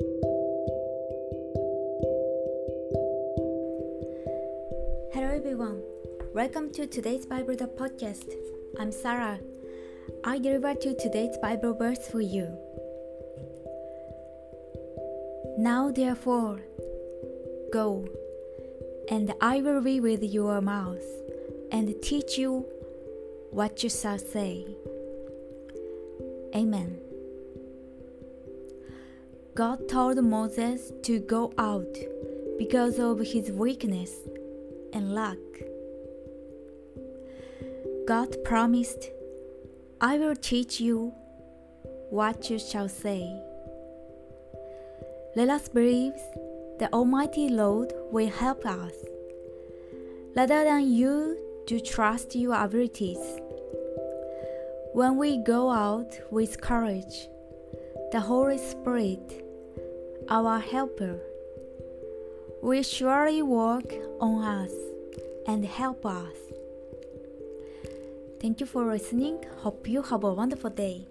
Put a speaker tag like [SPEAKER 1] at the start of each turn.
[SPEAKER 1] Hello everyone. Welcome to today's Bible the podcast. I'm Sarah. I deliver to today's Bible verse for you. Now therefore, go, and I will be with your mouth, and teach you what you shall say. Amen. God told Moses to go out because of his weakness and lack. God promised, I will teach you what you shall say. Let us believe the Almighty Lord will help us, rather than you to trust your abilities. When we go out with courage, the Holy Spirit our helper, will surely work on us and help us. Thank you for listening. Hope you have a wonderful day.